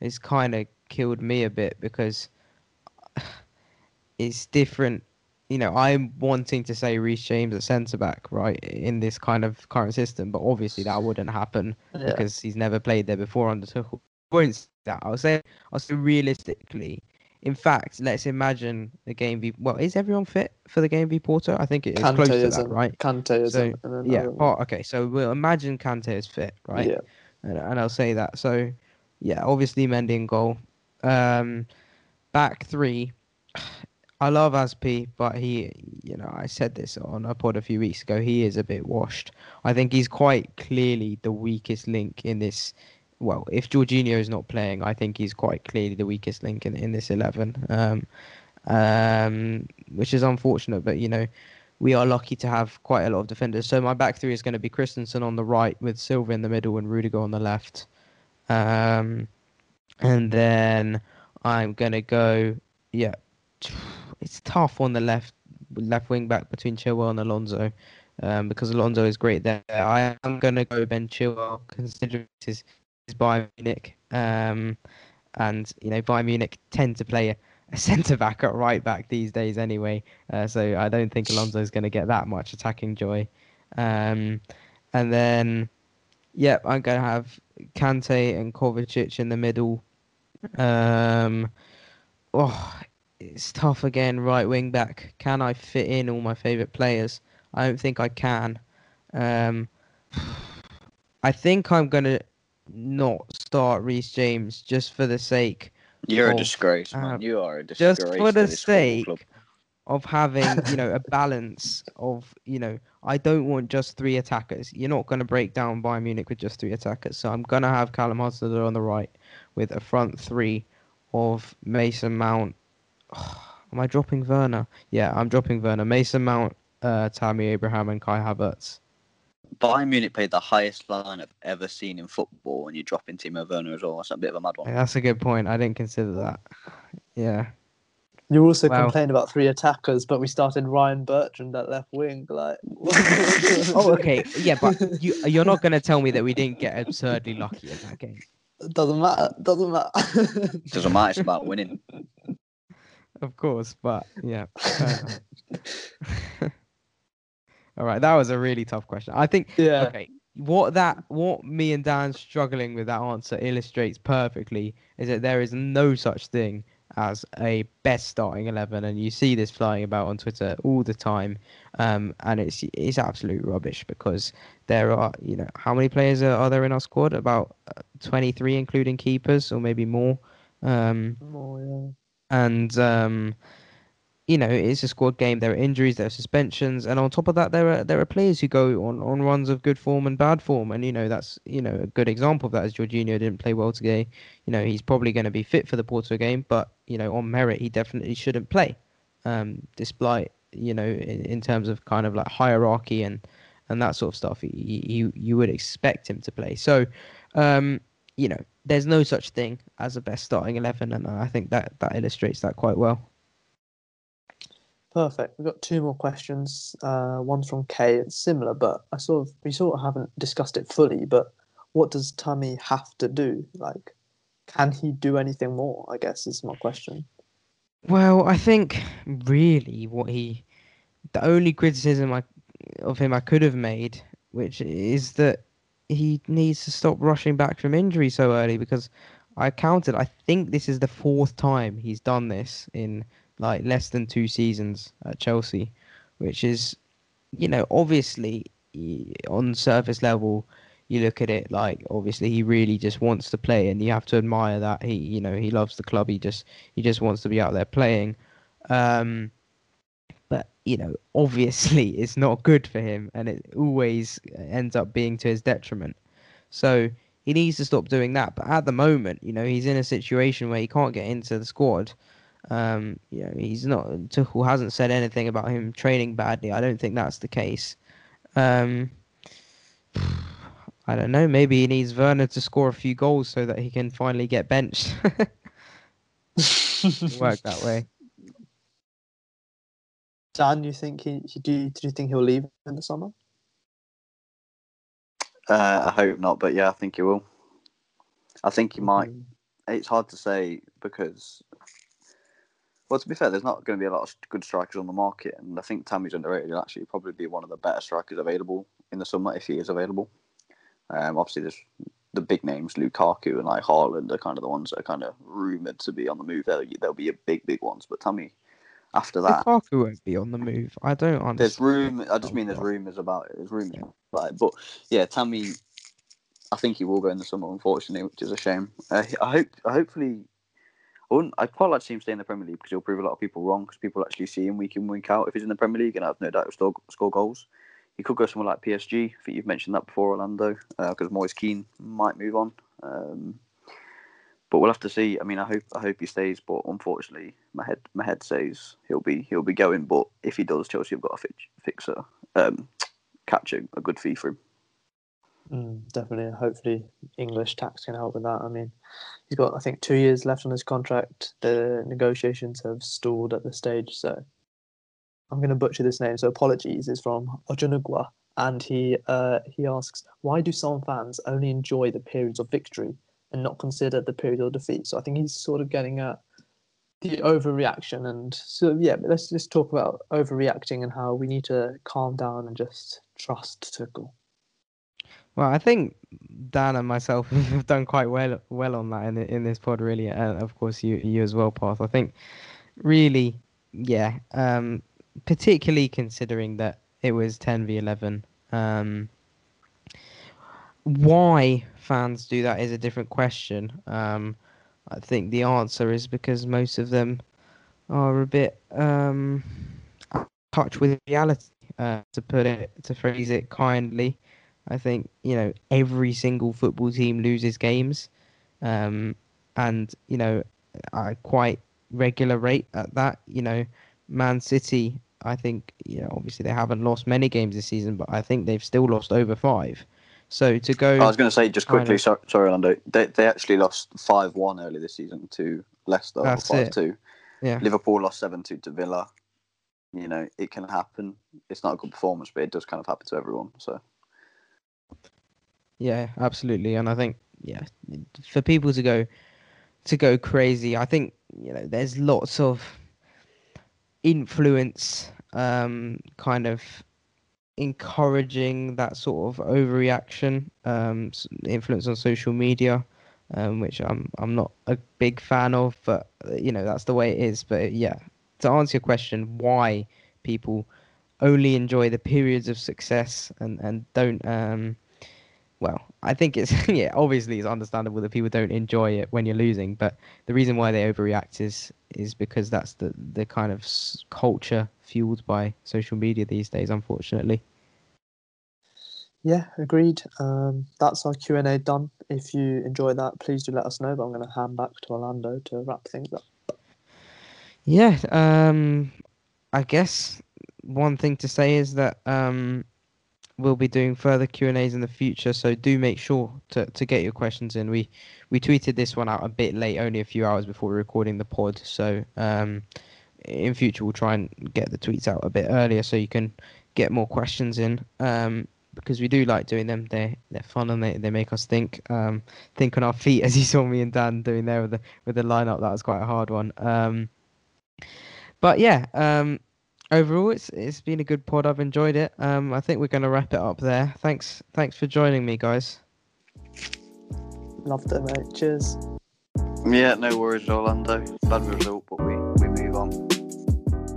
has kind of killed me a bit because it's different. You know, I'm wanting to say Reece James at centre back, right, in this kind of current system, but obviously that wouldn't happen Yeah. because he's never played there before under Tuchel. Won't say that. I'll say, I'll say realistically. In fact, let's imagine the game v. Well, is everyone fit for the game v Porto? I think it is Kante close to that, right? Kante isn't. So, Yeah. Oh, okay. So we'll imagine Kante is fit, right? Yeah. And, and I'll say that. So, yeah, obviously Mendy in goal. Um, back three. I love Azpi, but he, you know, I said this on a pod a few weeks ago. He is a bit washed. I think he's quite clearly the weakest link in this. Well, if Jorginho is not playing, I think he's quite clearly the weakest link in, in this eleven. Um, um, which is unfortunate, but you know, we are lucky to have quite a lot of defenders. So my back three is going to be Christensen on the right with Silva in the middle and Rudiger on the left. Um, and then I'm going to go, yeah, it's tough on the left left wing back between Chilwell and Alonso um, because Alonso is great there. I am going to go Ben Chilwell considering his, his Bayern Munich. Um, and you know Bayern Munich tend to play a, a centre back at right back these days anyway. Uh, so I don't think Alonso is going to get that much attacking joy. Um, and then, yep, I'm going to have Kante and Kovacic in the middle. Um, oh, it's tough again. Right wing back. Can I fit in all my favourite players? I don't think I can. Um, I think I'm gonna not start Reece James just for the sake You're a Oh, disgrace, man. um, you are a disgrace. just for the this football club. sake of having you know a balance of you know I don't want just three attackers. You're not going to break down Bayern Munich with just three attackers. So I'm going to have Callum Hudson on the right with a front three of Mason Mount. am I dropping Werner? Yeah, I'm dropping Werner. Mason Mount, uh, Tammy Abraham, and Kai Havertz. Bayern Munich played the highest line I've ever seen in football, and you drop in Timo Werner as well. That's a bit of a mad one. That's a good point. I didn't consider that. Yeah. You also Wow. complained about three attackers, but we started Ryan Bertrand at left wing. Like, Oh, okay. Yeah, but you you're not going to tell me that we didn't get absurdly lucky in that game. doesn't matter. Doesn't matter. Doesn't matter. It's about winning. Of course, but yeah. All right, that was a really tough question. I think yeah. okay, what that what me and Dan struggling with that answer illustrates perfectly is that there is no such thing as a best starting eleven, and you see this flying about on Twitter all the time, um, and it's it's absolute rubbish because there are you know how many players are, are there in our squad? About twenty three, including keepers, or maybe more. Um, Oh, yeah. And um, you know it's a squad game. There are injuries, there are suspensions, and on top of that, there are there are players who go on, on runs of good form and bad form, and you know that's you know a good example of that is Jorginho didn't play well today. You know he's probably going to be fit for the Porto game, but you know on merit he definitely shouldn't play, um, despite you know in, in terms of kind of like hierarchy and and that sort of stuff. You you, you would expect him to play. So. Um, you know, there's no such thing as a best starting eleven, and I think that that illustrates that quite well. Perfect. We've got two more questions. Uh, one's from Kay. It's similar, but I sort of we sort of haven't discussed it fully. But what does Tammy have to do? Like, can he do anything more? I guess is my question. Well, I think really what he, the only criticism I of him I could have made, which is that he needs to stop rushing back from injury so early because I counted. I think this is the fourth time he's done this in like less than two seasons at Chelsea, which is, you know, obviously on surface level, you look at it like obviously he really just wants to play, and you have to admire that he, you know, he loves the club. He just he just wants to be out there playing. Um, you know, obviously, it's not good for him, and it always ends up being to his detriment. So he needs to stop doing that. But at the moment, you know, he's in a situation where he can't get into the squad. Um, you know, he's not. Tuchel hasn't said anything about him training badly. I don't think that's the case. Um, I don't know. Maybe he needs Werner to score a few goals so that he can finally get benched. Work that way. Dan, you think he, he do? Do you think he'll leave in the summer? Uh, I hope not, but yeah, I think he will. I think he might. Mm. It's hard to say because, well, to be fair, there's not going to be a lot of good strikers on the market, and I think Tammy's underrated. He'll actually probably be one of the better strikers available in the summer if he is available. Um, obviously, there's the big names, Lukaku and like Haaland, are kind of the ones that are kind of rumored to be on the move. They'll, they'll be a big, big ones. But Tammy, after that, Lukaku won't be on the move. I don't understand. there's room. I just mean there's rumours about it. There's rumours about it. But yeah, Tammy, I think he will go in the summer, unfortunately, which is a shame. Uh, I hope, I hopefully, I wouldn't. I'd quite like to see him stay in the Premier League because he'll prove a lot of people wrong. Because people actually see him week in, week out. If he's in the Premier League, and I have no doubt he'll still score goals. He could go somewhere like PSG. I think you've mentioned that before, Orlando, because Moise Kean might move on. Um, but we'll have to see. I mean, I hope I hope he stays, but unfortunately, my head my head says he'll be he'll be going. But if he does, Chelsea have got to fix fix a um, catch a, a good fee for him. Mm, definitely. Hopefully, English tax can help with that. I mean, he's got I think two years left on his contract. The negotiations have stalled at this stage, so I'm going to butcher this name. So apologies. It's from Ojanugwa, and he uh, he asks, why do some fans only enjoy the periods of victory? And not consider the period of defeat. So I think he's sort of getting at the overreaction. And so, yeah, let's just talk about overreacting and how we need to calm down and just trust Tuchel. Well, I think Dan and myself have done quite well well on that in in this pod, really, and of course you you as well, Path. I think really, yeah, um, particularly considering that it was ten v eleven. Um, why fans do that is a different question. Um, I think the answer is because most of them are a bit um, touch with reality, uh, to put it to phrase it kindly. I think you know every single football team loses games, um, and you know at quite regular rate at that. You know, Man City. I think you know obviously they haven't lost many games this season, but I think they've still lost over five. So to go, I was going to say just quickly. Sorry, sorry, Orlando. They they actually lost five one early this season to Leicester. That's five two. Yeah. Liverpool lost seven two to Villa. You know, it can happen. It's not a good performance, but it does kind of happen to everyone. So Yeah, absolutely. And I think yeah, for people to go to go crazy, I think you know there's lots of influence um kind of encouraging that sort of overreaction um influence on social media um which I'm I'm not a big fan of but uh, you know that's the way it is. But yeah to answer your question why people only enjoy the periods of success and and don't um well, I think it's yeah, obviously it's understandable that people don't enjoy it when you're losing, but the reason why they overreact is is because that's the the kind of culture fueled by social media these days, unfortunately. Yeah, agreed. Um, that's our Q and A done. If you enjoy that, please do let us know. But I'm going to hand back to Orlando to wrap things up. Yeah, um, I guess one thing to say is that um, we'll be doing further Q and A's in the future, so do make sure to, to get your questions in. We we tweeted this one out a bit late, only a few hours before recording the pod, so um, in future we'll try and get the tweets out a bit earlier so you can get more questions in. Um, because we do like doing them. They they're fun and they, they make us think um, think on our feet as you saw me and Dan doing there with the with the lineup. That was quite a hard one. Um, but yeah, um, overall it's it's been a good pod. I've enjoyed it. Um, I think we're going to wrap it up there. Thanks thanks for joining me, guys. Loved it, mate. Cheers. yeah, no worries, Orlando. Bad result, but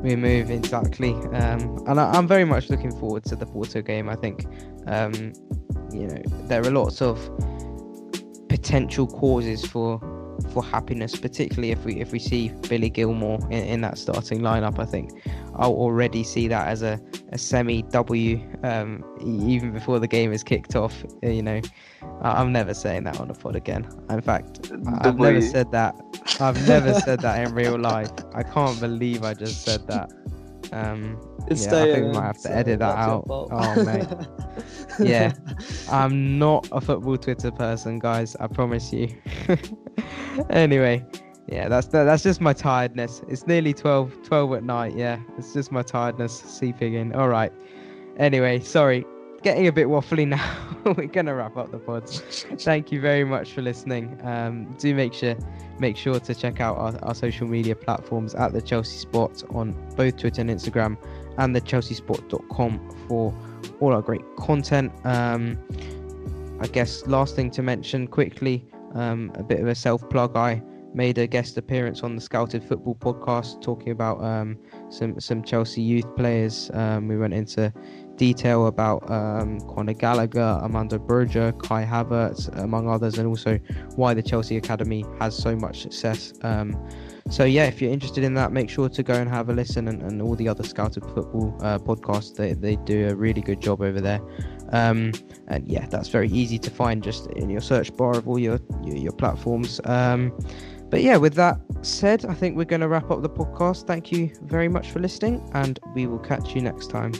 We move exactly, um, and I, I'm very much looking forward to the Porto game. I think, um, you know, there are lots of potential causes for for happiness, particularly if we if we see Billy Gilmour in, in that starting lineup. I think I'll already see that as a, a semi W, um, even before the game is kicked off. You know, I'm never saying that on a pod again. In fact, I- I've never said that. I've never said that in real life. I can't believe I just said that. Um, It's yeah, I think we might have to edit that out. Oh mate, Yeah. I'm not a football Twitter person, guys. I promise you. anyway, yeah, that's that, that's just my tiredness. It's nearly 12, 12 at night. Yeah, it's just my tiredness seeping in. All right. Anyway, sorry, getting a bit waffly now. We're gonna wrap up the pods. Thank you very much for listening. Um, do make sure make sure to check out our, our social media platforms at the Chelsea Spot on both Twitter and Instagram, and the ChelseaSpot.com for all our great content. Um, I guess last thing to mention quickly, um, a bit of a self plug. I made a guest appearance on the Scouted Football podcast talking about um, some some Chelsea youth players. Um, we went into detail about um, Conor Gallagher, Armando Broja, Kai Havertz, among others, and also why the Chelsea Academy has so much success. Um, so yeah, if you're interested in that, make sure to go and have a listen, and, and all the other Scouted Football uh, podcasts. They they do a really good job over there. Um, and yeah, that's very easy to find just in your search bar of all your your, your platforms. Um, but yeah, with that said, I think we're going to wrap up the podcast. Thank you very much for listening, and we will catch you next time.